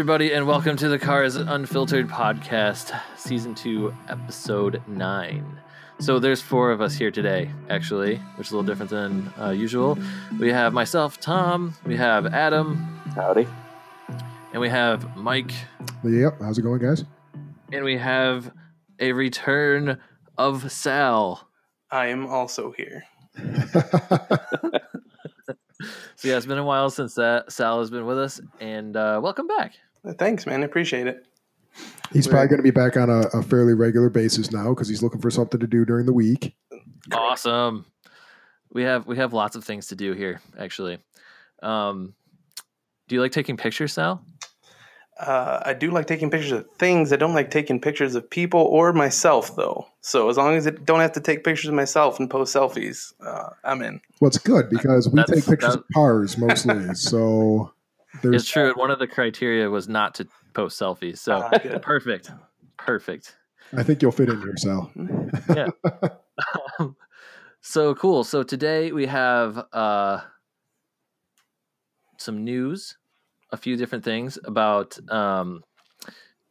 Hello, everybody, and welcome to the Cars Unfiltered podcast, season two, episode nine. So, there's four of us here today, actually, which is a little different than uh, usual. We have myself, Tom, we have Adam, Howdy. and we have Mike, Yep. How's it going, guys? and we have a return of Sal. I am also here. So, yeah, it's been a while since that Sal has been with us, and uh, welcome back. Thanks, man. I appreciate it. he's probably going to be back on a, a fairly regular basis now because he's looking for something to do during the week. Awesome. We have we have lots of things to do here, actually. Um, do you like taking pictures, Sal? Uh, I do like taking pictures of things. I don't like taking pictures of people or myself, though. So as long as I don't have to take pictures of myself and post selfies, uh, I'm in. Well, it's good because we That's- take pictures that- of cars mostly. so It's true. One of the criteria was not to post selfies. So good. perfect, perfect. I think you'll fit in here, Sal. Yeah. So cool. So today we have uh, some news, a few different things about um,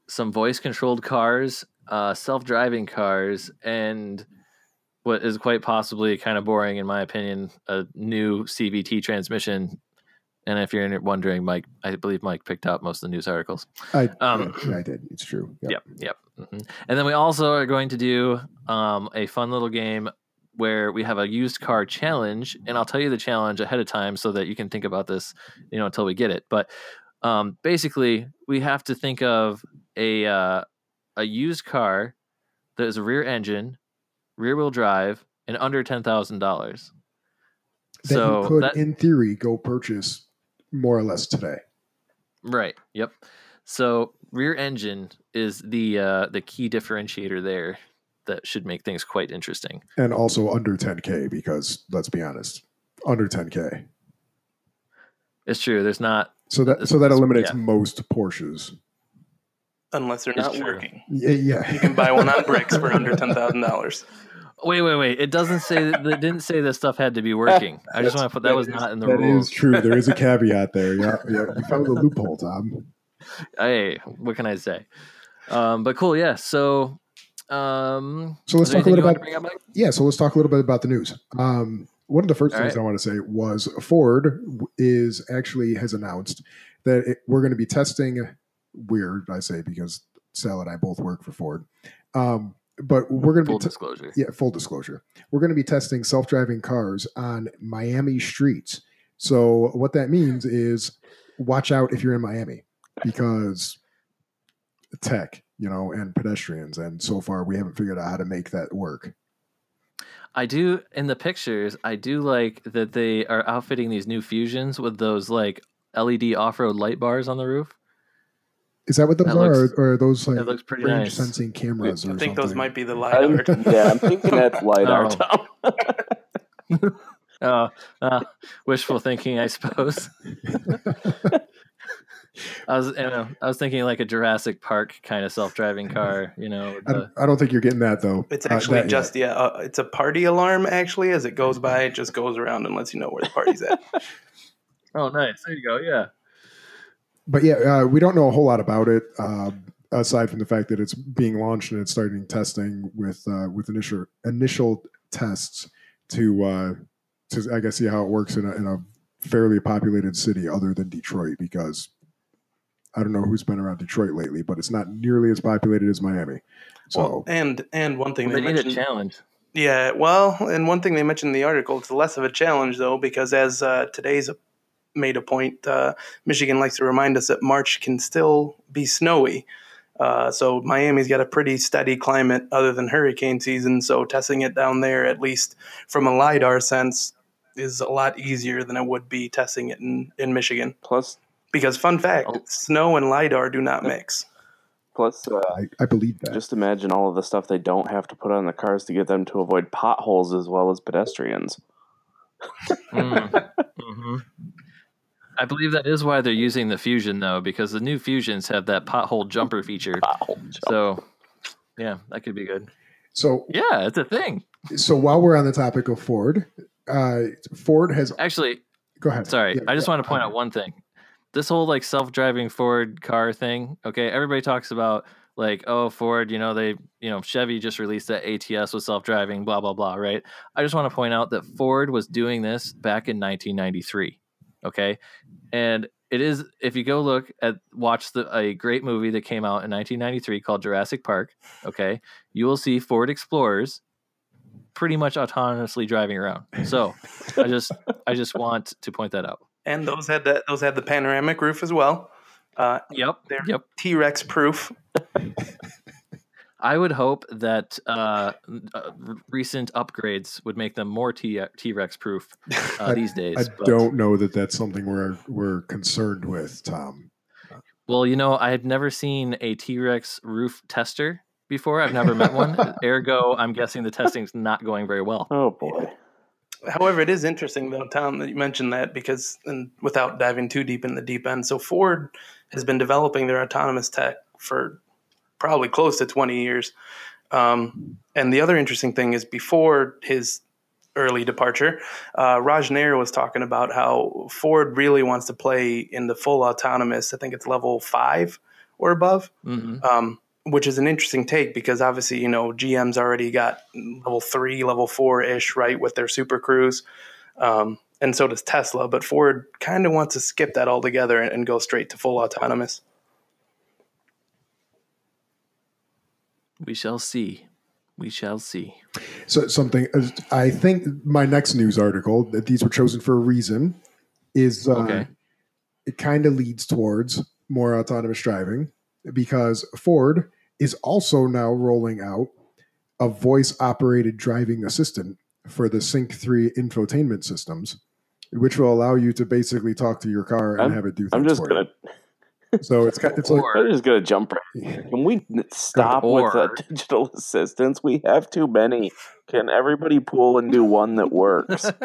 some voice controlled cars, uh, self driving cars, and what is quite possibly kind of boring, in my opinion, a new CVT transmission. And if you're wondering, Mike, I believe Mike picked out most of the news articles. I, Um, I did. It's true. Yep. Yep, yep. mhm. And then we also are going to do um, a fun little game where we have a used car challenge, and I'll tell you the challenge ahead of time so that you can think about this, you know, until we get it. But um, basically, we have to think of a uh, a used car that is a rear engine, rear wheel drive, and under ten thousand dollars. That So you could, that, in theory, go purchase more or less today. Right. Yep. So rear engine is the uh, the key differentiator there that should make things quite interesting. And also under 10K because let's be honest, under 10K. It's true. There's not. So that so that eliminates yeah. most Porsches. Unless they're It's not true. working. Yeah, yeah. You can buy one on bricks for under $10,000. Wait, wait, wait. It doesn't say. that- It didn't say this stuff had to be working. I just want to put that, that was is- not in the That rules. is true. There is a caveat there. Yeah, yeah. You found the loophole, Tom. Hey, what can I say? Um, but cool. Yeah. So. Um, So let's talk a little about yeah. So let's talk a little bit about the news. Um, one of the first All things right. I want to say was Ford is actually has announced that it, we're going to be testing. Weird, I say because Sal and I both work for Ford, um, but we're going to Full be disclosure. yeah, full disclosure. We're going to be testing self-driving cars on Miami streets. So what that means is watch out if you're in Miami because tech, you know, and pedestrians and so far we haven't figured out how to make that work. I do in the pictures. I do like that they are outfitting these new fusions with those like LED off-road light bars on the roof. Is that what those That are looks- or, or are those like That looks pretty range nice. sensing cameras or I think something? those might be the I'm, LiDAR. yeah, I'm thinking that's LiDAR, Oh. Tom. Oh, uh, wishful thinking, I suppose. I was, you know, I was thinking like a Jurassic Park kind of self-driving car. You know, with I, don't, I don't think you're getting that though. It's Uh, actually yet. just, yeah, uh, it's a party alarm, actually. As it goes by, it just goes around and lets you know where the party's at. oh, nice. There you go. Yeah. But yeah, uh, we don't know a whole lot about it uh, aside from the fact that it's being launched and it's starting testing with uh, with initial initial tests to uh, to I guess see how it works in a, in a fairly populated city other than Detroit because I don't know who's been around Detroit lately, but it's not nearly as populated as Miami. So Well, and and one thing They they, need a mentioned, challenge. yeah, well, and one thing they mentioned in the article, it's less of a challenge though, because as uh, today's made a point, uh, Michigan likes to remind us that March can still be snowy. Uh, so Miami's got a pretty steady climate other than hurricane season. So testing it down there, at least from a lidar sense, is a lot easier than it would be testing it in, in Michigan. Plus, Because fun fact, Oh. snow and lidar do not mix. plus, uh, I, I believe that. just imagine all of the stuff they don't have to put on the cars to get them to avoid potholes as well as pedestrians. Mm. hmm I believe that is why they're using the Fusion though, because the new Fusions have that pothole jumper feature. Pothole jump. So, yeah, that could be good. so Yeah, it's a thing. so while we're on the topic of Ford, uh, Ford has Actually, go ahead. sorry, Yeah, I just yeah. want to point out one thing. this whole like self-driving Ford car thing. Okay, everybody talks about like oh Ford, you know they you know Chevy just released that ATS with self-driving, blah blah blah. Right. I just want to point out that Ford was doing this back in 1993. Okay, and it is if you go look at watch the a great movie that came out in 1993 called Jurassic Park. Okay, you will see Ford Explorers pretty much autonomously driving around. So I just I just want to point that out. And those had that those had the panoramic roof as well. Uh, Yep. they're Yep. T Rex proof. I would hope that uh, uh, recent upgrades would make them more T Rex proof uh, these days. I but- don't know that that's something we're we're concerned with, Tom. Well, you know, I had never seen a T Rex roof tester before. I've never met one. Ergo, I'm guessing the testing's not going very well. Oh boy. However, it is interesting though, Tom, that you mentioned that because, and without diving too deep in the deep end, so Ford has been developing their autonomous tech for probably close to 20 years. Um, and the other interesting thing is before his early departure, uh, Raj Nair was talking about how Ford really wants to play in the full autonomous. I think it's level five or above hmm um, which is an interesting take because obviously you know GM's already got level three, level four ish, right, with their Super Cruise, um, and so does Tesla. But Ford kind of wants to skip that altogether and, and go straight to full autonomous. We shall see. We shall see. So something I think my next news article that these were chosen for a reason is uh, Okay. it kind of leads towards more autonomous driving because Ford is also now rolling out a voice operated driving assistant for the Sync 3 infotainment systems, which will allow you to basically talk to your car and I'm- have it do things I'm just gonna you. So it's kind of, it's like Or- I'm just gonna jump right Can we n- stop with the digital assistants? We have too many. Can everybody pool and do one that works?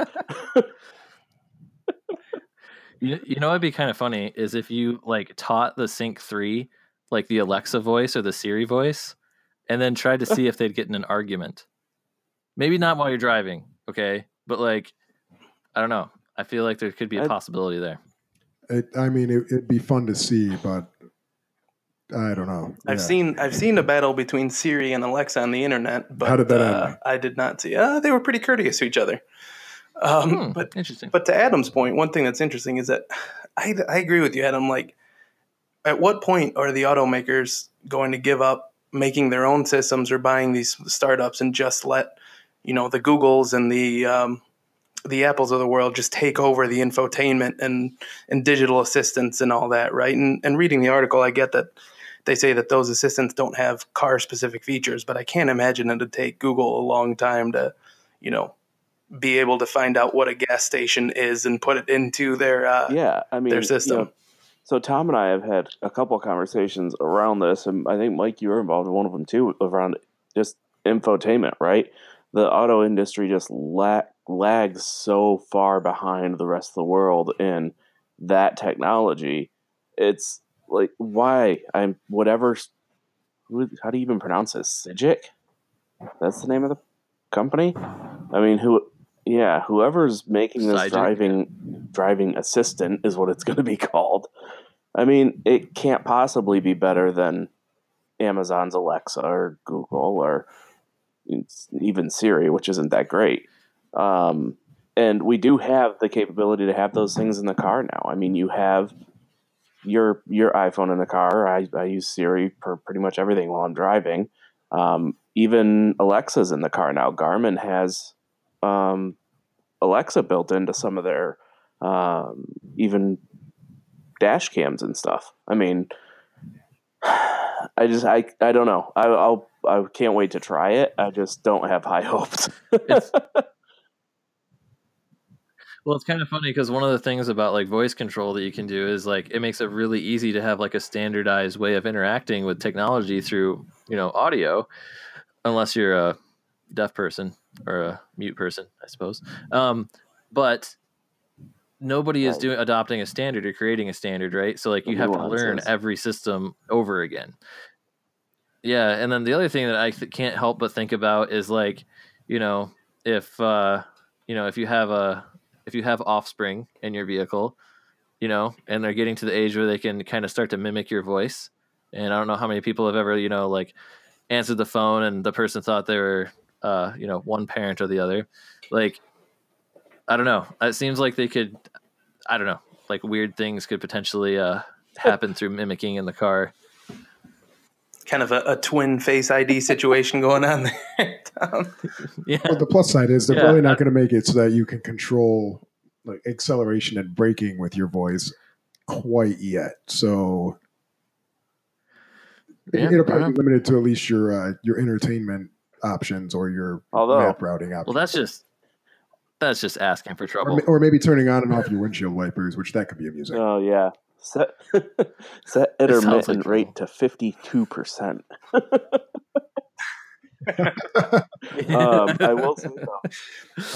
You, you know what'd be kind of funny is if you like taught the Sync 3 like the Alexa voice or the Siri voice and then tried to see if they'd get in an argument. Maybe not while you're driving, okay? But like I don't know. I feel like there could be a I'd- possibility there. It, I mean it, it'd be fun to see, but I don't know. I've Yeah. seen I've seen a battle between Siri and Alexa on the internet, but How did that uh, end? I did not see. Uh, they were pretty courteous to each other. Um, Hmm, but interesting. But to Adam's point, one thing that's interesting is that I, I agree with you, Adam. Like, at what point are the automakers going to give up making their own systems or buying these startups and just let you know the Googles and the um, the Apples of the world just take over the infotainment and and digital assistants and all that, right? And and reading the article, I get that they say that those assistants don't have car specific features, but I can't imagine it'd take Google a long time to, you know, be able to find out what a gas station is and put it into their uh, yeah, I mean, their you system. know, so Tom and I have had a couple of conversations around this, and I think Mike, you were involved in one of them too, around just infotainment. Right, the auto industry just la- lags so far behind the rest of the world in that technology. It's like why I'm whatever. who- How do you even pronounce this? Sijic? That's the name of the company. I mean, who? Yeah, whoever's making this Sygic, driving driving assistant is what it's going to be called. I mean, it can't possibly be better than Amazon's Alexa or Google or even Siri, which isn't that great. Um, and we do have the capability to have those things in the car now. I mean, you have your your iPhone in the car. I, I use Siri for pretty much everything while I'm driving. Um, even Alexa's in the car now. Garmin has um, Alexa built into some of their um, even dash cams and stuff. I mean, I just I I don't know. I, I'll I can't wait to try it. I just don't have high hopes. Well, it's kind of funny because one of the things about like voice control that you can do is like it makes it really easy to have like a standardized way of interacting with technology through you know audio, unless you're a deaf person or a mute person, I suppose. Um, but nobody is doing adopting a standard or creating a standard, right? So like you have to learn every system over again. Yeah, and then the other thing that I th- can't help but think about is like, you know, if uh, you know if you have a if you have offspring in your vehicle, you know, and they're getting to the age where they can kind of start to mimic your voice. And I don't know how many people have ever, you know, like answered the phone and the person thought they were, uh, you know, one parent or the other. Like, I don't know. It seems like they could, I don't know, like weird things could potentially uh, happen through mimicking in the car. Kind of a, a twin face ID situation going on there. Tom. Yeah. But the plus side is they're Yeah. probably not going to make it so that you can control like acceleration and braking with your voice quite yet. So it- Yeah, it'll probably don't be limited to at least your uh, your entertainment options or your Although- map routing options. Well, that's just that's just asking for trouble. ma- or maybe turning on and off your windshield wipers, which that could be amusing. Oh yeah. Set set intermittent like rate trouble. to fifty two percent. Um, I will say though,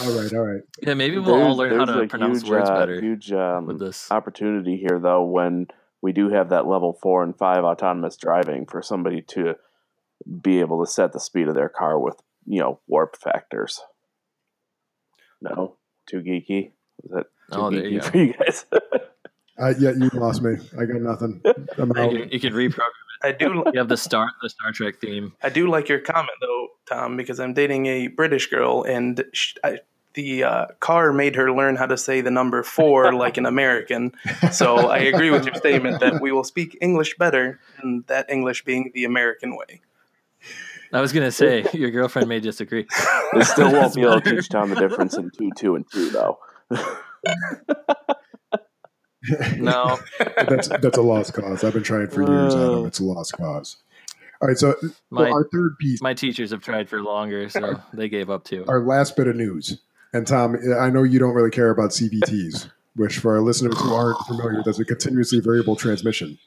all right, all right. yeah, maybe we'll all learn how to pronounce huge, words uh, better Huge with um, this. opportunity here, though, when we do have that level four and five autonomous driving for somebody to be able to set the speed of their car with you know warp factors. No, too geeky. Is that too Oh, there you geeky go. for you guys? Uh, yeah, you lost me. I got nothing. I'm You out. can, you can reprogram. It. I do You have the Star the Star Trek theme. I do like your comment though, Tom, because I'm dating a British girl, and sh I, the uh, car made her learn how to say the number four like an American. So I agree with your statement that we will speak English better, and that English being the American way. I was gonna say your girlfriend may disagree. they still won't be able to teach Tom the difference in two, two, and two, though. No, that's that's a lost cause. I've been trying for years. Adam. It's a lost cause. All right, so uh, my well, our third piece, my teachers have tried for longer, so they gave up too. our last bit of news. And Tom, I know you don't really care about CVTs, which for our listeners who aren't familiar, that's a continuously variable transmission.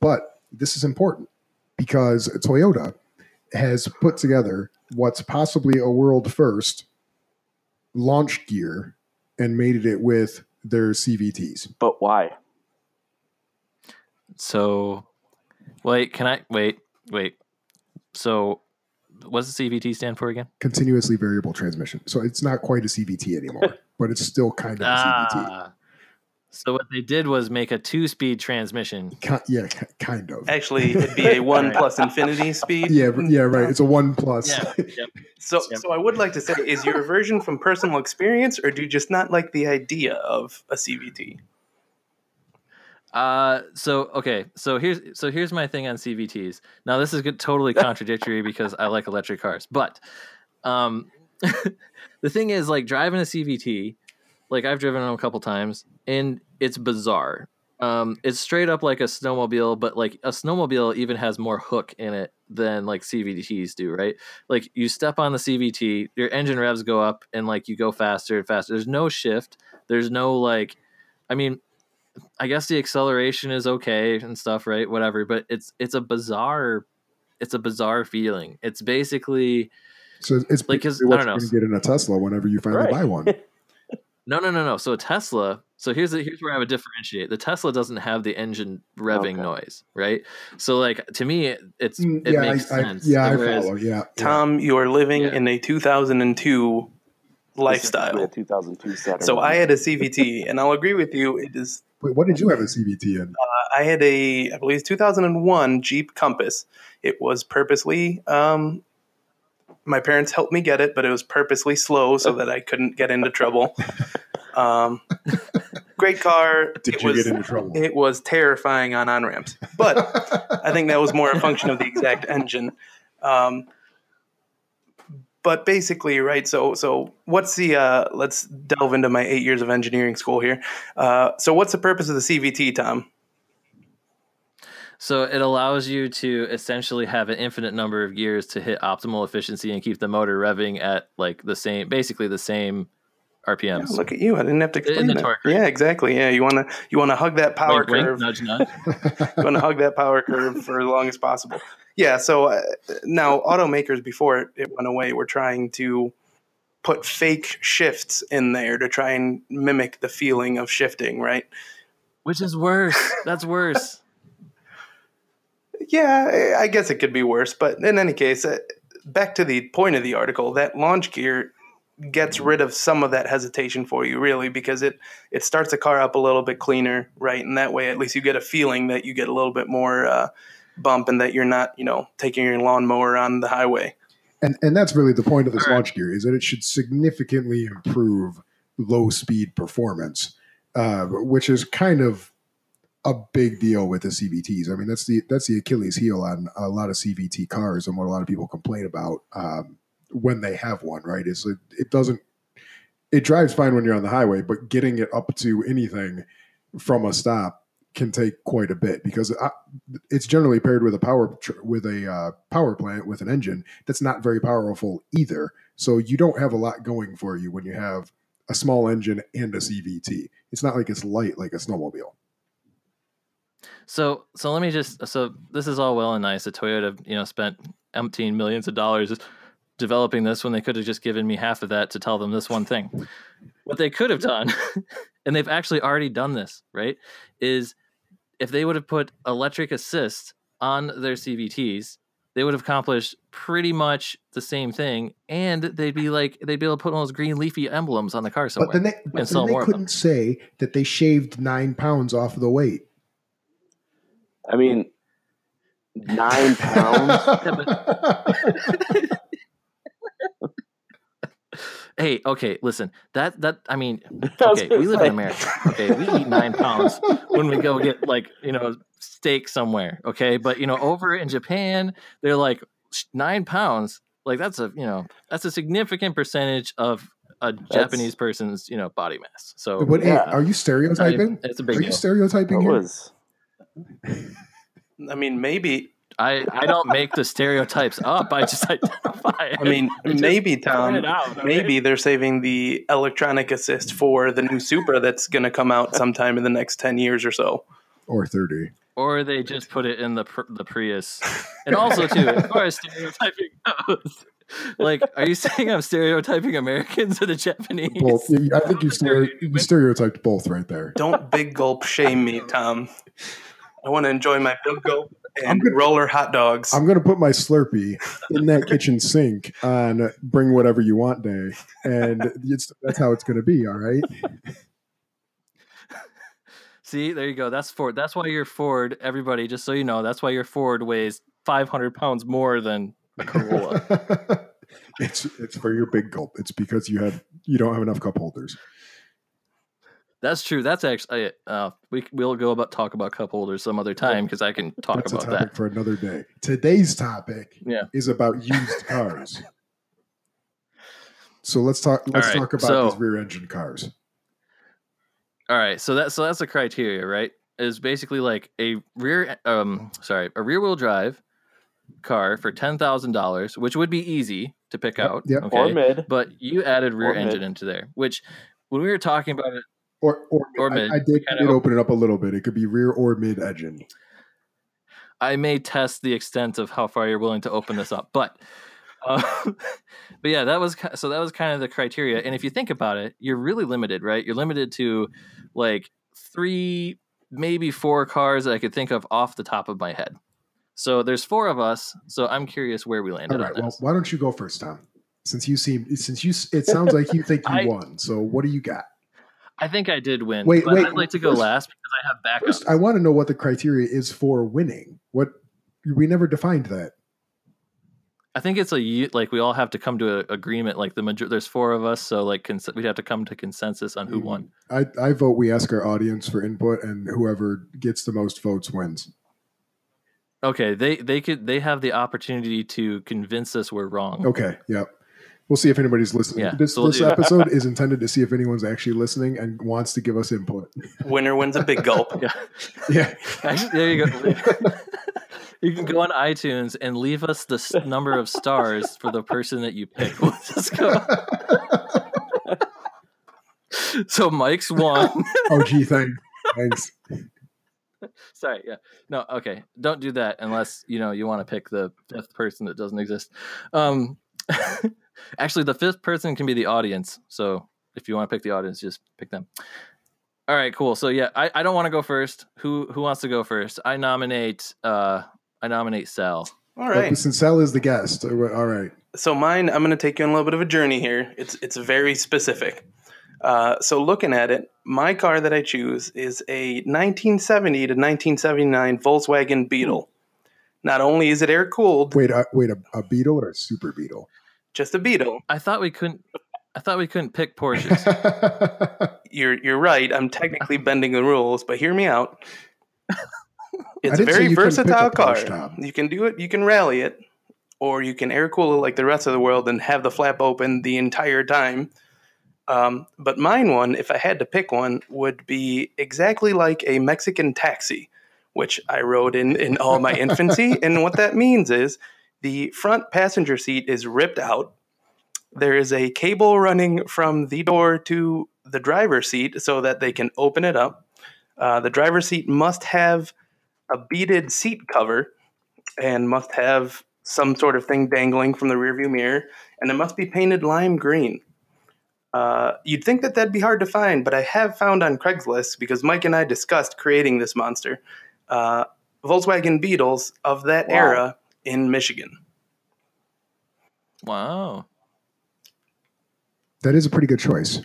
But this is important because Toyota has put together what's possibly a world first launch gear and mated it with their CVTs. But why? So, wait, can I wait? Wait. So, what's the CVT stand for again? Continuously variable transmission. So it's not quite a CVT anymore, but it's still kind of a CVT. Ah. So what they did was make a two-speed transmission. Ki- yeah, ki- kind of. Actually, it'd be a one plus infinity speed. Yeah, yeah, right. It's a one plus. Yeah. Yep. So, Yep. so I would like to say, is your version from personal experience, or do you just not like the idea of a CVT? Uh, so okay, so here's so here's my thing on CVTs. Now this is good, totally contradictory because I like electric cars, but um, the thing is, like driving a CVT, like I've driven them a couple times, and it's bizarre. Um, it's straight up like a snowmobile, but like a snowmobile even has more hook in it than like CVTs do, right? Like you step on the CVT, your engine revs go up, and like you go faster and faster. There's no shift. There's no like, I mean, I guess the acceleration is okay and stuff, right? Whatever, but it's it's a bizarre, it's a bizarre feeling. It's basically So it's Like, 'cause- basically what I don't you're know. going get in a Tesla whenever you finally Right. buy one. no, no, no, no. So a Tesla. So here's the, here's where I would differentiate. The Tesla doesn't have the engine revving Okay. noise, right? So like to me, it's it Mm, yeah, makes I, I, sense. yeah, I follow. Yeah, yeah. Tom, you are living Yeah. in a 2002 lifestyle. Two thousand two Saturn. So I had a CVT, and I'll agree with you. It is. Wait, what did you have a CVT in? I had a, I believe, 2001 Jeep Compass. It was purposely. Um, my parents helped me get it, but it was purposely slow so that I couldn't get into trouble. Um, great car. Did it you was, get into trouble? It was terrifying on on ramps, but I think that was more a function of the exact engine. Um, but basically, right. So, so what's the? Uh, let's delve into my eight years of engineering school here. Uh, so, what's the purpose of the CVT, Tom? So it allows you to essentially have an infinite number of gears to hit optimal efficiency and keep the motor revving at like the same, basically the same RPMs. Look at you! I didn't have to explain that. torque, right? Yeah, exactly. Yeah, you want to you want to hug that power Wink, wink, curve. nudge, nudge. you want to hug that power curve for as long as possible. Yeah. So uh, now automakers before it went away were trying to put fake shifts in there to try and mimic the feeling of shifting, right? Which is worse. That's worse. Yeah, I guess it could be worse, but in any case, uh, back to the point of the article, that launch gear gets rid of some of that hesitation for you, really, because it it starts the car up a little bit cleaner, right? And that way, at least you get a feeling that you get a little bit more uh, bump and that you're not, you know, taking your lawnmower on the highway. And and that's really the point of this All right. launch gear is that it should significantly improve low speed performance, uh, which is kind of a big deal with the CVTs. I mean, that's the that's the Achilles heel on a lot of CVT cars, and what a lot of people complain about um, when they have one. Right? Is it, it doesn't it drives fine when you're on the highway, but getting it up to anything from a stop can take quite a bit because I, it's generally paired with a power with a uh, power plant with an engine that's not very powerful either. So you don't have a lot going for you when you have a small engine and a CVT. It's not like it's light like a snowmobile. So so let me just so this is all well and nice. that Toyota you know spent umpteen millions of dollars developing this when they could have just given me half of that to tell them this one thing. What they could have done, and they've actually already done this, right? Is if they would have put electric assist on their CVTs, they would have accomplished pretty much the same thing, and they'd be like they'd be able to put all those green leafy emblems on the car somewhere. But then they, but then they more of them. couldn't say that they shaved nine pounds off of the weight. I mean, nine pounds. Hey, okay, listen. That that I mean, okay, gonna we live say. in America. Okay, we eat nine pounds when we go get like you know steak somewhere. Okay, but you know over in Japan, they're like nine pounds. Like that's a you know that's a significant percentage of a Japanese person's you know body mass. So But hey, Yeah. are you stereotyping? it's a big. Are big you deal. stereotyping What here? was I mean, maybe. I I don't make the stereotypes up. I just identify. I mean, I maybe Tom. out, okay? Maybe they're saving the electronic assist for the new Supra that's going to come out sometime in the next ten years or so. Or thirty? or they just put it in the the Prius. And also too, as far as stereotyping goes, like, are you saying I'm stereotyping Americans or the Japanese? Both. I think you, stereo, you stereotyped both right there. Don't big gulp shame me, Tom. I want to enjoy my big gulp and gonna- roller hot dogs. I'm gonna put my Slurpee in that kitchen sink on "Bring Whatever You Want" day, and it's, that's how it's gonna be. All right. See, there you go. That's Ford. That's why your Ford. Everybody, just so you know, that's why your Ford weighs 500 pounds more than a Corolla. it's it's for your big gulp. It's because you have you don't have enough cup holders. That's true. That's actually uh, we we'll go about talk about cup holders some other time because I can talk That's a about topic that. for another day. Today's topic Yeah. is about used cars. So let's talk. Let's right, talk about so- these rear-engine cars. All right, so that so that's the criteria, right? Is basically like a rear um sorry, a rear wheel drive car for ten thousand dollars, which would be easy to pick Yep, out. yep. Okay. or mid? But you added rear Or mid. engine into there, which when we were talking about it, Or or, Or mid. I, did, Kinda did open it up a little bit. It could be rear or mid engine. I may test the extent of how far you're willing to open this up, but uh, but yeah, that was so that was kind of the criteria. And if you think about it, you're really limited, right? You're limited to like three, maybe four cars that I could think of off the top of my head. So there's four of us. So I'm curious where we All landed right. on Well, why don't you go first, Tom? Since you seem since you it sounds like you think you I- won. So what do you got? I think I did win. Wait, but wait, I'd like to go first- last because I have backups. First, I want to know what the criteria is for winning. What we never defined that. I think it's a like we all have to come to an agreement. Like the major, there's four of us, so like cons- we'd have to come to consensus on who won. I, I vote we ask our audience for input, and whoever gets the most votes wins. Okay, they they could they have the opportunity to convince us we're wrong. Okay. Yep. We'll see if anybody's listening. Yeah, this so we'll this episode is intended to see if anyone's actually listening and wants to give us input. Winner wins a big gulp. Yeah. Yeah. Actually, there you go. you can go on iTunes and leave us the number of stars for the person that you pick. We'll just go. so Mike's one. oh, gee, thanks. Thanks. Sorry, yeah. No, okay. Don't do that unless you know you want to pick the fifth person that doesn't exist. Um actually the fifth person can be the audience. So if you want to pick the audience, just pick them. All right, cool. So yeah, I, I don't want to go first. Who who wants to go first? I nominate uh I nominate Sal. All right. Since Sal is the guest, uh, all right. so mine, I'm going to take you on a little bit of a journey here. It's it's very specific. Uh, so looking at it, my car that I choose is a 1970 to 1979 Volkswagen Beetle. Not only is it air cooled, Wait, uh, wait, a, a beetle or a super beetle? Just a Beetle. I thought we couldn't. I thought we couldn't pick Porsches. You're you're right. I'm technically bending the rules, but hear me out. It's a very you couldn't pick versatile a car. Porsche. You can do it. You can rally it, or you can air cool it like the rest of the world and have the flap open the entire time. Um, but mine one, if I had to pick one, would be exactly like a Mexican taxi, which I rode in in all my infancy. And what that means is the front passenger seat is ripped out. There is a cable running from the door to the driver's seat so that they can open it up. Uh, the driver's seat must have a beaded seat cover and must have some sort of thing dangling from the rearview mirror, and it must be painted lime green. Uh, you'd think that that'd be hard to find, but I have found on Craigslist because Mike and I discussed creating this monster. Uh, Volkswagen Beetles of that Wow. era in Michigan. wow. that is a pretty good choice.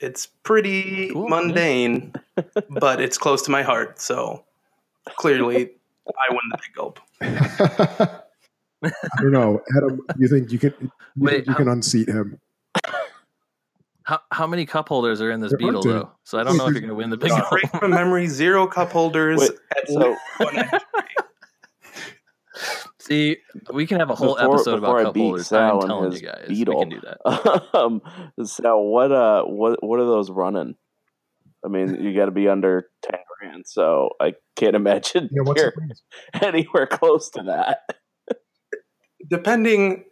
It's pretty Cool, mundane, but it's close to my heart. So clearly, I win the big gulp. I don't know, Adam. You think you can? You, Wait, think you can unseat him? How how many cup holders are in this There Beetle though? So I don't know if you're going to win the big. Straight from memory, zero cup holders. Wait, at so- one end. See, we can have a whole Before- episode before I about cup beat holders. Sal I'm telling you guys, Beetle. we can do that. um, so what uh what what are those running? I mean, you got to be under ten grand, so I can't imagine Yeah, what's you're anywhere close to that. depending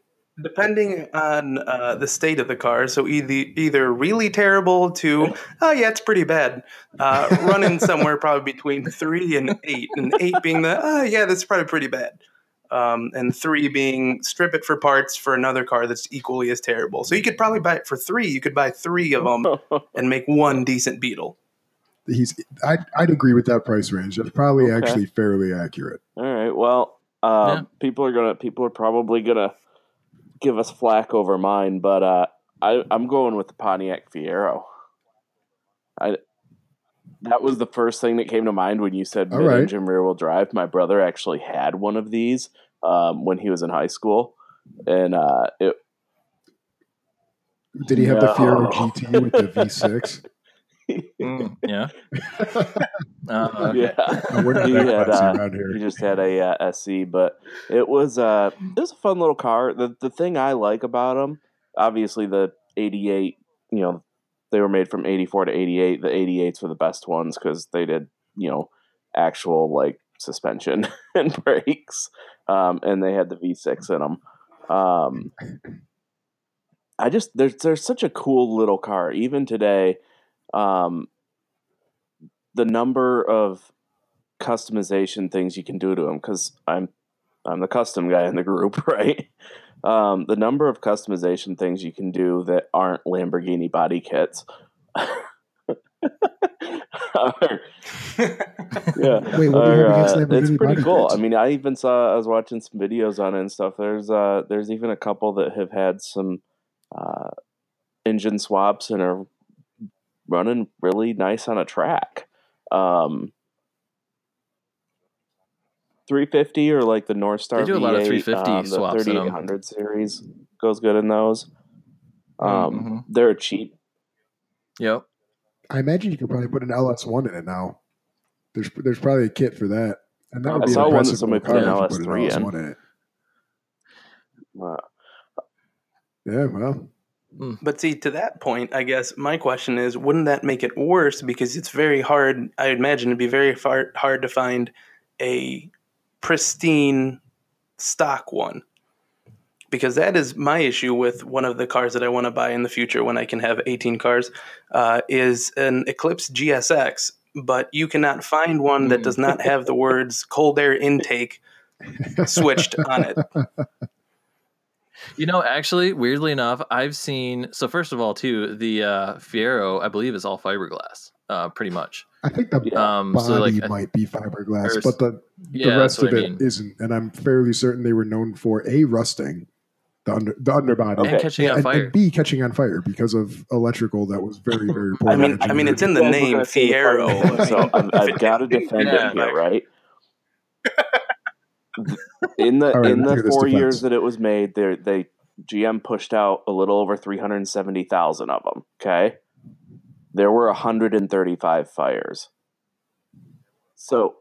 depending on uh, the state of the car. So either either really terrible to oh yeah, it's pretty bad. Uh, running somewhere probably between three and eight, and eight being the oh yeah, that's probably pretty bad. Um, and three being strip it for parts for another car that's equally as terrible. So you could probably buy it for three. You could buy three of them and make one decent Beetle. He's. I'd, I'd agree with that price range. That's probably Okay. actually fairly accurate. All right. Well, um, Yeah. people are gonna people are probably gonna give us flack over mine, but uh, I I'm going with the Pontiac Fiero. I that was the first thing that came to mind when you said All mid right. engine rear wheel drive. My brother actually had one of these um, when he was in high school, and uh, it Did he have the Fiero No. GT with the V6? Mm, yeah. Uh, okay. yeah. No, we're not He had, uh, here. He just had a uh, SC, but it was uh, it was a fun little car. The the thing I like about them, obviously the '88, you know, they were made from '84 to '88. The '88s were the best ones because they did, you know, actual like suspension and brakes, um, and they had the V6 in them. Um, I just there's there's such a cool little car. Even today, um, the number of customization things you can do to them because I'm I'm the custom guy in the group, right? Um, the number of customization things you can do that aren't Lamborghini body kits. yeah, Wait, uh, it's pretty cool. kits? I mean, I even saw I was watching some videos on it and stuff. There's uh there's even a couple that have had some uh, engine swaps and are running really nice on a track. Um, 350 or like the North Star They do a lot of V8, 350 um, the swaps in 'em. 3800 series goes good in those. Um, Mhm. They're cheap. Yep. I imagine you could probably put an LS1 in it now. There's there's probably a kit for that, and that I would be saw an one that impressive somebody little put an car if you LS3 in. LS1 in it. Uh, Yeah, well, But see, to that point, I guess my question is, wouldn't that make it worse? Because it's very hard. I imagine it'd be very far, hard to find a pristine stock one. Because that is my issue with one of the cars that I want to buy in the future when I can have 18 cars, uh, is an Eclipse GSX. But you cannot find one that does not have the words cold air intake switched on it. You know, actually, weirdly enough, I've seen. So first of all, too, the uh, Fiero, I believe, is all fiberglass, uh, pretty much. I think the Um, body so like, might be fiberglass, but the yeah, the rest that's what of I it mean. not And I'm fairly certain they were known for a rusting the under the underbody, Okay. and catching Yeah, on and, fire. and B catching on fire because of electrical that was very very poorly I mean- I mean, it's in the You guys were name gonna say the Fiero. so I mean, I'm, if it I've got to defend yeah, it here, right? In the All right, in the four years that it was made, they they GM pushed out a little over three hundred seventy thousand of them. Okay, there were hundred and thirty five fires. So,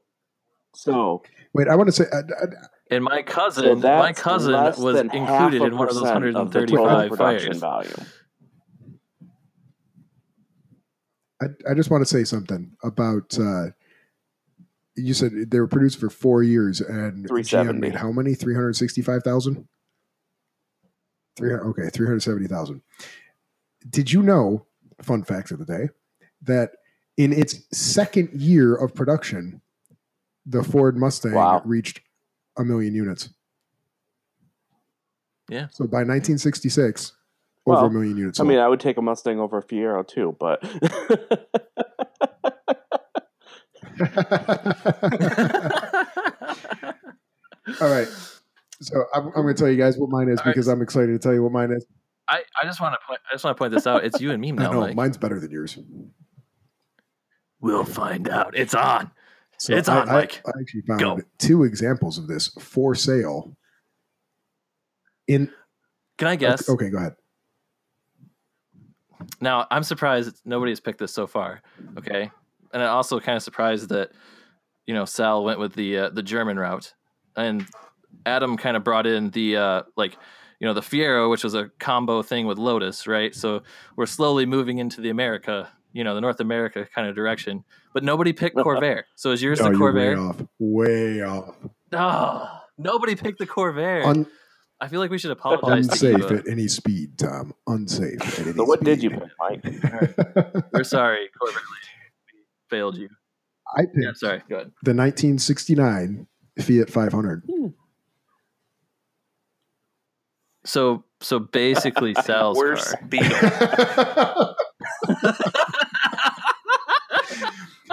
so Wait, I want to say uh, uh, And my cousin, that's my cousin was included in one of those percent of 135 production fires. volume. I, I just want to say something about. Uh, you said they were produced for four years, and GM 370. made how many? Three hundred sixty-five thousand. Three okay, three hundred seventy thousand. Did you know? Fun fact of the day: that in its second year of production, the Ford Mustang Wow. reached a million units. Yeah. So by 1966, over a million units. I mean. I would take a Mustang over a Fiero too, but All right. So I'm, I'm going to tell you guys what mine is All right. because I'm excited to tell you what mine is. I, I just want to point I just want to point this out. It's you and me I now, know Mike. mine's better than yours. We'll find out. It's on. So It's I, on, I- Mike. I, actually found Go. two examples of this for sale. In Can I guess? okay, go ahead. Now, I'm surprised nobody has picked this so far. Okay, and I'm also kind of surprised that you know Sal went with the uh, the German route, and Adam kind of brought in the uh, like you know the Fiero, which was a combo thing with Lotus, right? So we're slowly moving into the America, you know, the North America kind of direction. But nobody picked Corvair. So is yours No, the you're way off. Way off. Oh, nobody picked the Corvair. Un- I feel like we should apologize. unsafe Eva. Uh, at any speed, Tom. Unsafe at any so what did you pick, Mike? We're sorry, Corvair. We failed you. I picked Yeah, sorry. Go ahead. the 1969 Fiat 500. Hmm. So so basically Sal's Worst car. Beetle.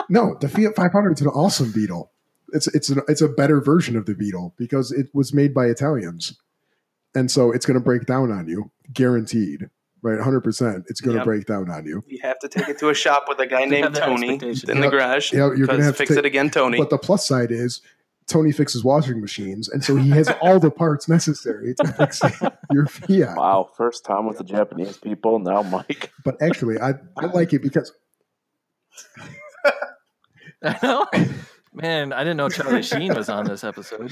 No, the Fiat 500 is an awesome Beetle. It's it's an, it's a better version of the Beetle because it was made by Italians, and so it's going to break down on you, guaranteed. Right, 100. percent It's going to Yep. break down on you. You have to take it to a shop with a guy named Tony expectation. in the garage. Yeah, you're gonna because have to fix take- it again, Tony. But the plus side is Tony fixes washing machines, and so he has all the parts necessary to fix your Fiat. Wow, first time with the Japanese people. Now, Mike. But actually, I I like it because I know. Man, I didn't know Charlie Sheen was on this episode.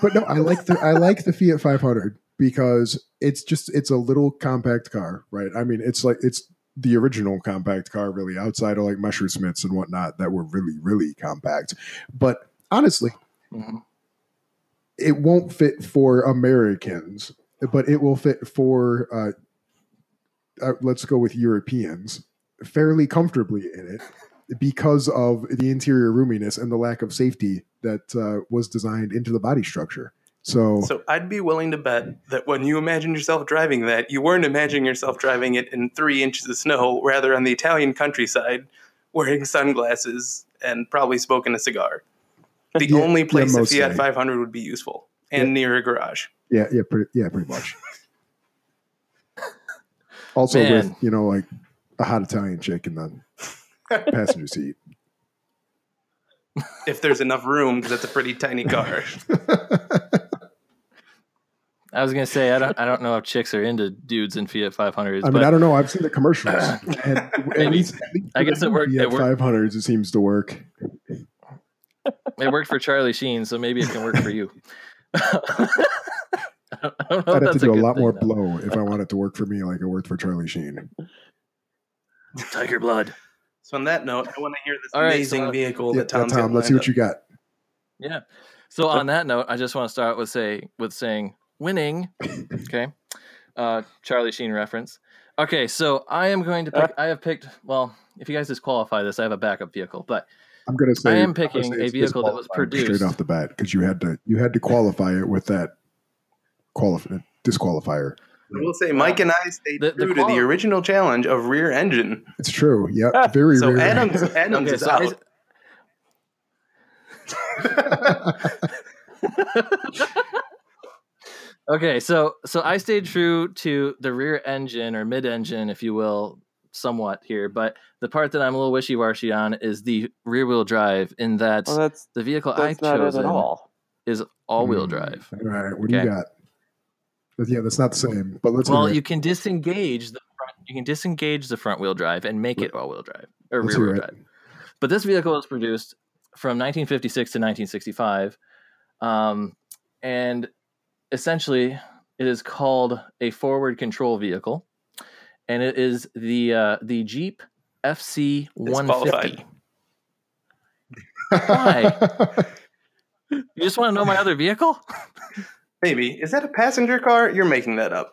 But no, I like the I like the Fiat 500 because it's just it's a little compact car, right? I mean, it's like it's the original compact car, really, outside of like Messerschmitts and whatnot that were really really compact. But honestly, Mhm. it won't fit for Americans, but it will fit for uh, uh, let's go with Europeans fairly comfortably in it because of the interior roominess and the lack of safety that uh, was designed into the body structure. So, So I'd be willing to bet that when you imagine yourself driving that, you weren't imagining yourself driving it in three inches of snow, rather on the Italian countryside, wearing sunglasses and probably smoking a cigar. The Yeah, only yeah, place a mostly. Fiat 500 would be useful, and Yeah. near a garage. yeah, yeah, pretty, yeah, pretty much. Also, Man. with you know, like a hot Italian chick in the passenger seat. If there's enough room, because it's a pretty tiny car. I was gonna say I don't I don't know if chicks are into dudes in Fiat 500s, I mean, but I don't know. I've seen the commercials. and at Maybe. least, I guess it worked- Fiat it worked. 500s, it seems to work. it worked for Charlie Sheen, so maybe it can work for you. I don't, I don't know I'd have to do a good lot thing, more though. blow if I want it to work for me like it worked for Charlie Sheen. Tiger blood. So on that note, I want to hear this All right, amazing so- vehicle Yeah, that Tom's Tom, got let's see lined what you got. Yeah. So on that note, I just want to start with say with saying winning. Okay. Uh Charlie Sheen reference. Okay, so I am going to pick I have picked well, if you guys disqualify this, I have a backup vehicle, but I'm going to say I am picking a vehicle that was produced- straight off the bat because you had to you had to qualify it with that qualif- disqualifier. I will say, Mike and I stayed The- the true to the original challenge of rear engine. It's true. Yeah, very So rare. Adams, Adams Okay, is so I- out. Okay, so so I stayed true to the rear engine or mid engine, if you will, somewhat here. But the part that I'm a little wishy washy on is the rear wheel drive. In that Well, that's the vehicle that's I chose at all. is all wheel Hmm. drive. All right, what do Okay. you got? But yeah, that's not the same. But let's. Well, you can disengage the front, you can disengage the front wheel drive and make it all wheel drive or Let's rear wheel drive. But this vehicle was produced from 1956 to 1965, um, and essentially it is called a forward control vehicle, and it is the uh, the Jeep FC 150. Why? You just want to know my other vehicle? Maybe is that a passenger car? You're making that up.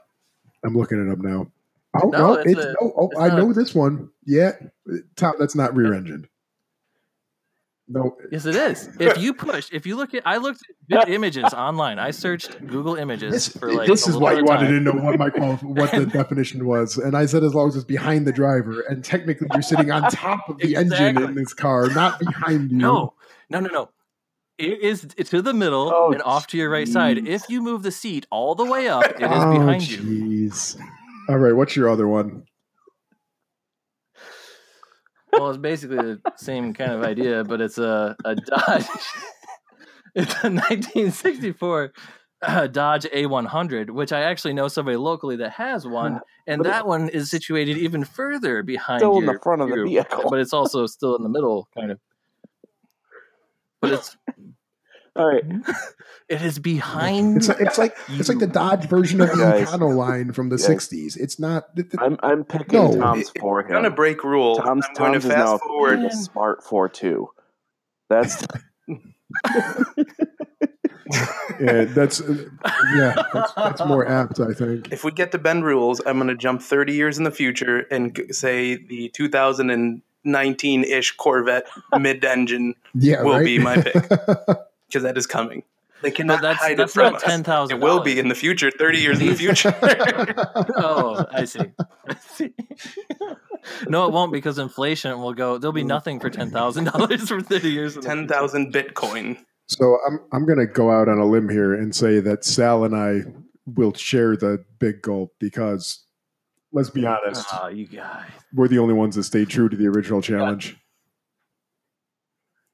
I'm looking it up now. Oh No, no, it's it's, a- no. Oh, it's I know a- this one. Yeah, Tom, that's not rear engined. No, Yes, it is. If you push, if you look at, I looked at images online. I searched Google Images this, for like. this is little why you of wanted to know what my qual- what the definition was, and I said as long as it's behind the driver, and technically you're sitting on top of the engine in this car, not behind you. No, no, no, no. It is to the middle Oh, and off to your right side. If you move the seat all the way up, it is oh, behind you. All right, what's your other one? Well, it's basically the same kind of idea, but it's a, a Dodge. it's a 1964 uh, Dodge A100, which I actually know somebody locally that has one, and But it- that one is situated even further behind Still in the front of the vehicle. but it's also still in the middle, kind of. But it's All right. it is behind. It's it's like it's like the. Dodge version of the Guys. Econoline from the Guys. '60s. It's not. th- th- I'm I'm picking No. Tom's If for I'm gonna break rule. Tom's I'm going Tom's to is now fast forward. a smart fortwo. That's yeah, that's uh, yeah, that's, that's more apt, I think. If we get to bend rules, I'm going to jump 30 years in the future and g- say the 2019-ish Corvette mid-engine Yeah, will right? be my pick. Because that is coming. They cannot that's- hide that's it from not us. $10,000. It will be in the future, 30 years in the future. oh, I see. I see. no, it won't because inflation will go. There'll be nothing for ten thousand dollars for thirty years. in 10,000 Bitcoin. So I'm I'm gonna go out on a limb here and say that Sal and I will share the big gulp because let's be honest, Oh, you guys. we're the only ones that stayed true to the original challenge.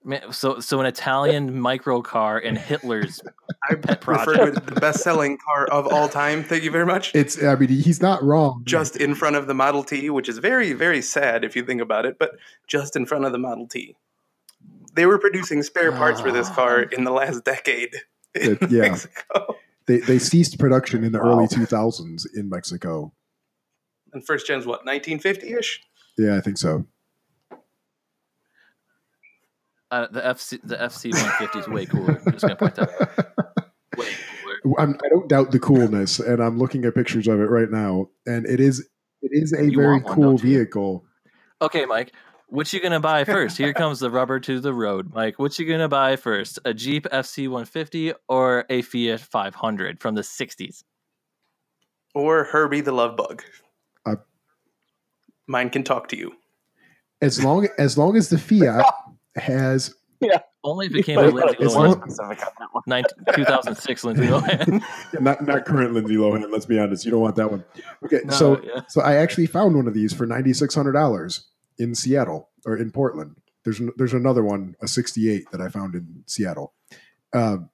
Man, so, so an Italian micro car and Hitler's. I Pet refer to it the best-selling car of all time. Thank you very much. It's I mean he's not wrong. just in front of the Model T, which is very, very sad if you think about it, but just in front of the Model T. They were producing spare parts for this car ah. in the last decade in It- yeah. Mexico. they they ceased production in the Wow. early 2000s in Mexico. And first gen's what, 1950-ish? Yeah, I think so. Uh, the FC the FC one fifty is way cooler. I'm just gonna point that. out. Way cooler. I'm, I don't doubt the coolness, and I'm looking at pictures of it right now, and it is it is a You very one, cool vehicle. Okay, Mike. What you gonna buy first? Here comes the rubber to the road, Mike. What you gonna buy first? A Jeep FC 150 or a Fiat 500 from the 60s? Or Herbie the Love Bug. Uh, Mine can talk to you. As long as long as the Fiat has yeah. Only if it came with Lindsay Lohan. not- on 19, 2006 Lindsay Lohan. not not current Lindsay Lohan. Let's be honest, you don't want that one. Okay, No, so yeah. so I actually found one of these for ninety six hundred dollars in Seattle or in Portland. There's there's another one, a sixty eight that I found in Seattle. Um,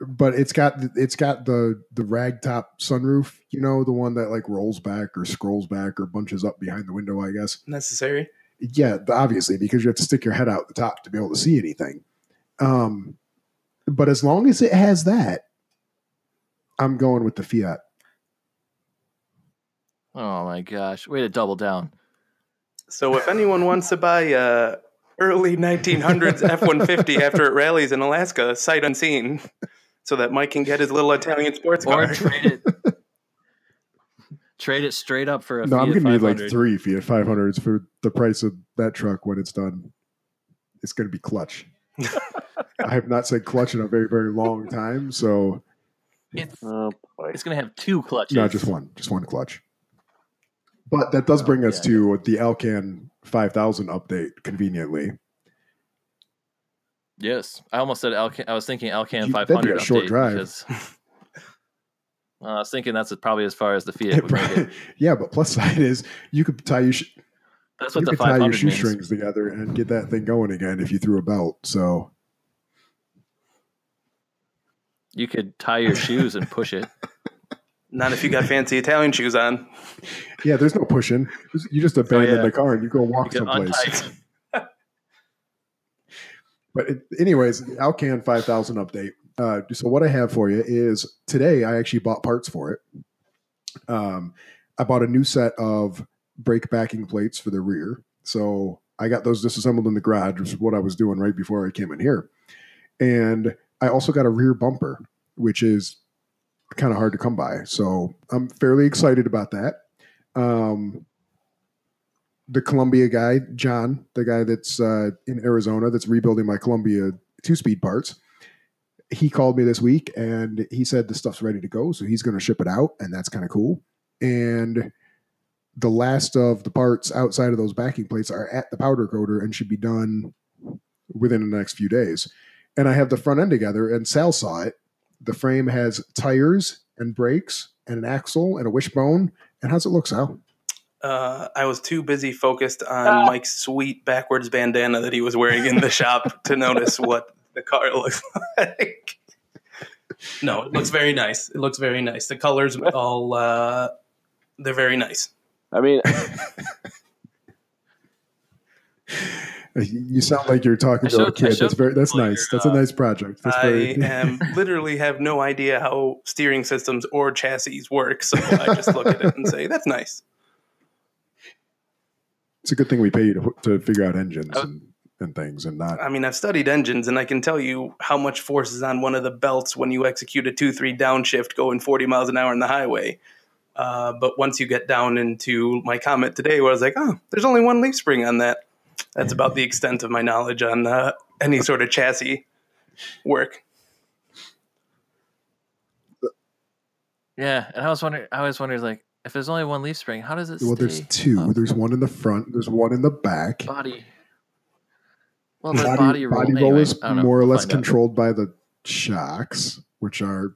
but it's got it's got the the rag top sunroof, you know, the one that like rolls back or scrolls back or bunches up behind the window, I guess. Necessary. Yeah, obviously, because you have to stick your head out the top to be able to see anything. Um, but as long as it has that, I'm going with the Fiat. Oh my gosh. Way to double down. So if anyone wants to buy a early 1900s F-150 after it rallies in Alaska, sight unseen, so that Mike can get his little Italian sports Or car. trade it. trade it straight up for a No, I'm going to need like three Fiat 500s for the price of that truck when it's done. It's going to be clutch. I have not said clutch in a very, very long time. So, It's, Oh it's going to have two clutches. no, just one, just one clutch. But that does Oh, bring us yeah, to the Alcan 5000 update conveniently. Yes. I almost said Alcan. I was thinking Alcan You- that'd 500 be a short update drive. because Uh, I was thinking that's probably as far as the Fiat would make it. yeah, but plus side is you could tie your sh- That's you what the could tie your 500 means. shoestrings together and get that thing going again if you threw a belt. So You could tie your shoes and push it. Not if you got fancy Italian shoes on. yeah, there's no pushing. You just abandon Oh, yeah. the car and you go walk You someplace. But it, anyways, Alcan 5000 update. Uh, so what I have for you is today I actually bought parts for it. Um, I bought a new set of brake backing plates for the rear. So I got those disassembled in the garage, which is what I was doing right before I came in here. And I also got a rear bumper, which is kind of hard to come by. So I'm fairly excited about that. Um, the Columbia guy, John, the guy that's uh, in Arizona that's rebuilding my Columbia two speed parts, he called me this week and he said the stuff's ready to go. So he's going to ship it out, and that's kind of cool. And the last of the parts outside of those backing plates are at the powder coater and should be done within the next few days. And I have the front end together, and Sal saw it. The frame has tires and brakes and an axle and a wishbone. And how's it look, Sal? Uh, I was too busy focused on Mike's sweet backwards bandana that he was wearing in the shop to notice what the car looks like. No, it looks very nice. It looks very nice. The colors all uh, they're very nice. I mean, You sound like you're talking I to a kid. That's very. That's people your, nice. That's a uh, nice project. That's I very. am literally have no idea how steering systems or chassis work, so I just look at it and say that's nice. it's a good thing we pay you to, to figure out engines Oh. and, and things, and not. I mean, I've studied engines, and I can tell you how much force is on one of the belts when you execute a two-three downshift going 40 miles an hour on the highway. Uh, but once you get down into my comment today, where I was like, "Oh, there's only one leaf spring on that," that's about the extent of my knowledge on uh, any sort of chassis work. Yeah, and I was wondering. I was wondering like, if there's only one leaf spring, how does it? Well, there's stay two. up? There's one in the front. There's one in the back. body. Well, the body, body, roll, body anyway, is I know, more or less find out. controlled by the shocks, which are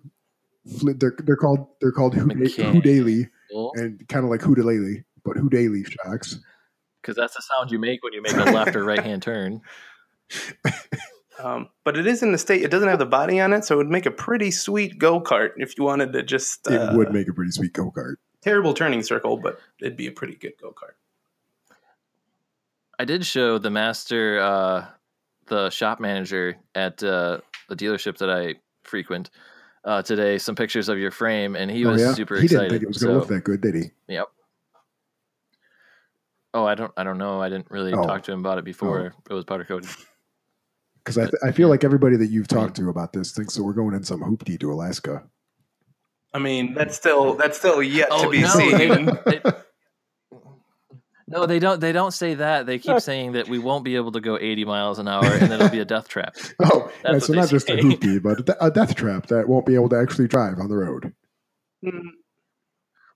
they're they're called they're called Houda- Mechanical. Houdaille and kind of like Houdaily, but Houdaille shocks. because that's the sound you make when you make a left or right hand turn. Um, but it is in the state; it doesn't have the body on it, so it would make a pretty sweet go kart if you wanted to just. Uh, It would make a pretty sweet go kart. terrible turning circle, but it'd be a pretty good go kart. I did show the master, uh, the shop manager at uh, the dealership that I frequent uh, today, some pictures of your frame, and he oh was yeah, super he excited. didn't think it was going to look that good, did he? Yep. Oh, I don't. I don't know. I didn't really Oh. talk to him about it before it was powder coated. Because I, th- I feel like everybody that you've talked to about this thinks that we're going in some hoopty to Alaska. I mean, that's still that's still yet to be Oh, no, seen. they- they- no, they don't. They don't say that. They keep saying that we won't be able to go 80 miles an hour, and that it'll be a death trap. Oh, yeah, so what they not just a say. hoopty, but a death trap that won't be able to actually drive on the road. Mm,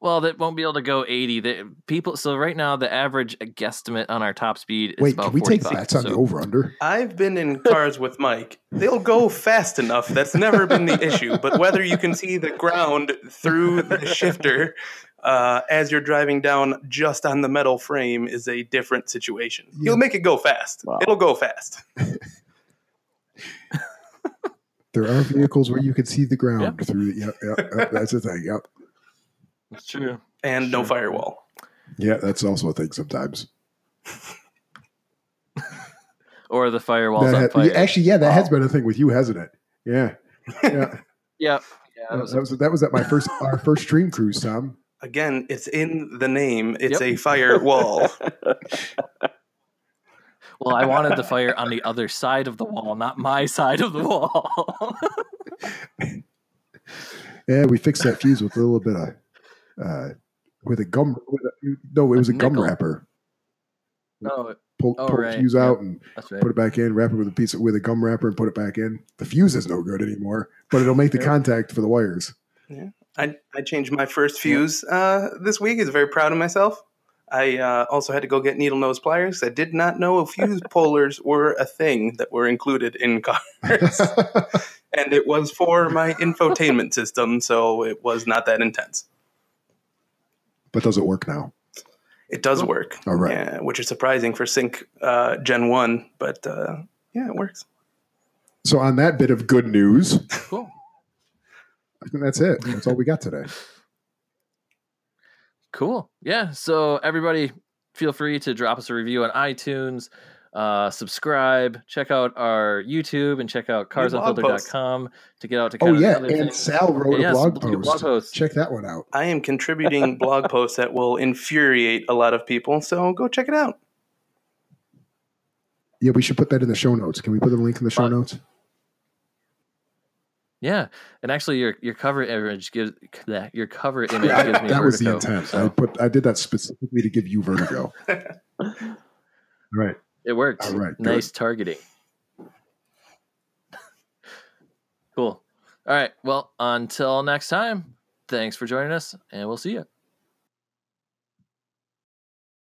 Well, that won't be able to go 80. The people. So right now, the average guesstimate on our top speed is Wait, about can we take 45, bets on so- the over under? I've been in cars with Mike. They'll go fast enough. That's never been the issue. But whether you can see the ground through the shifter uh, as you're driving down just on the metal frame is a different situation. Yeah. He'll make it go fast. Wow. It'll go fast. There are vehicles where you can see the ground through. The, yep, yep, yep, that's the thing. Yep. That's true. And no Sure. firewall. Yeah, that's also a thing sometimes. Or the firewall's That on had- fire. actually, yeah, that has been a thing with you, hasn't it? Yeah, yeah. Yep. Yeah, that that, was- was, that was at my first our first Dream Cruise, Tom. Again, it's in the name. It's Yep. a firewall. well, I wanted the fire on the other side of the wall, not my side of the wall. Yeah, we fixed that fuse with a little bit of uh, with a gum. With a, no, it was a gum wrapper. no, Pull, Oh, pull right. the fuse Yep. out and right. put it back in. Wrap it with a piece of, with a gum wrapper and put it back in. The fuse is no good anymore, but it'll make the Yep. contact for the wires. I, I changed my first fuse uh, this week. Is very proud of myself. I uh, also had to go get needle nose pliers. I did not know fuse pullers were a thing that were included in cars. and it was for my infotainment system, so it was not that intense. but does it work now? It does work, All right. yeah, which is surprising for Sync uh, Gen 1, but uh, yeah, it works. So on that bit of good news, Cool. I think that's it. That's all we got today. Cool. Yeah. So everybody, feel free to drop us a review on iTunes. Uh, subscribe. Check out our YouTube and check out New blog carsunfiltered.com to get out to Oh of yeah, and things. Sal wrote Yes, a blog blog post. post. Check that one out. I am contributing blog posts that will infuriate a lot of people, so go check it out. Yeah, we should put that in the show notes. Can we put the link in the show Fine. notes? Yeah, and actually, your your cover image gives that your cover image Yeah, gives me that was the vertigo, intent. I put I did that specifically to give you vertigo. All right. it worked. All right, good. nice targeting. cool. All right. Well, until next time. Thanks for joining us, and we'll see you.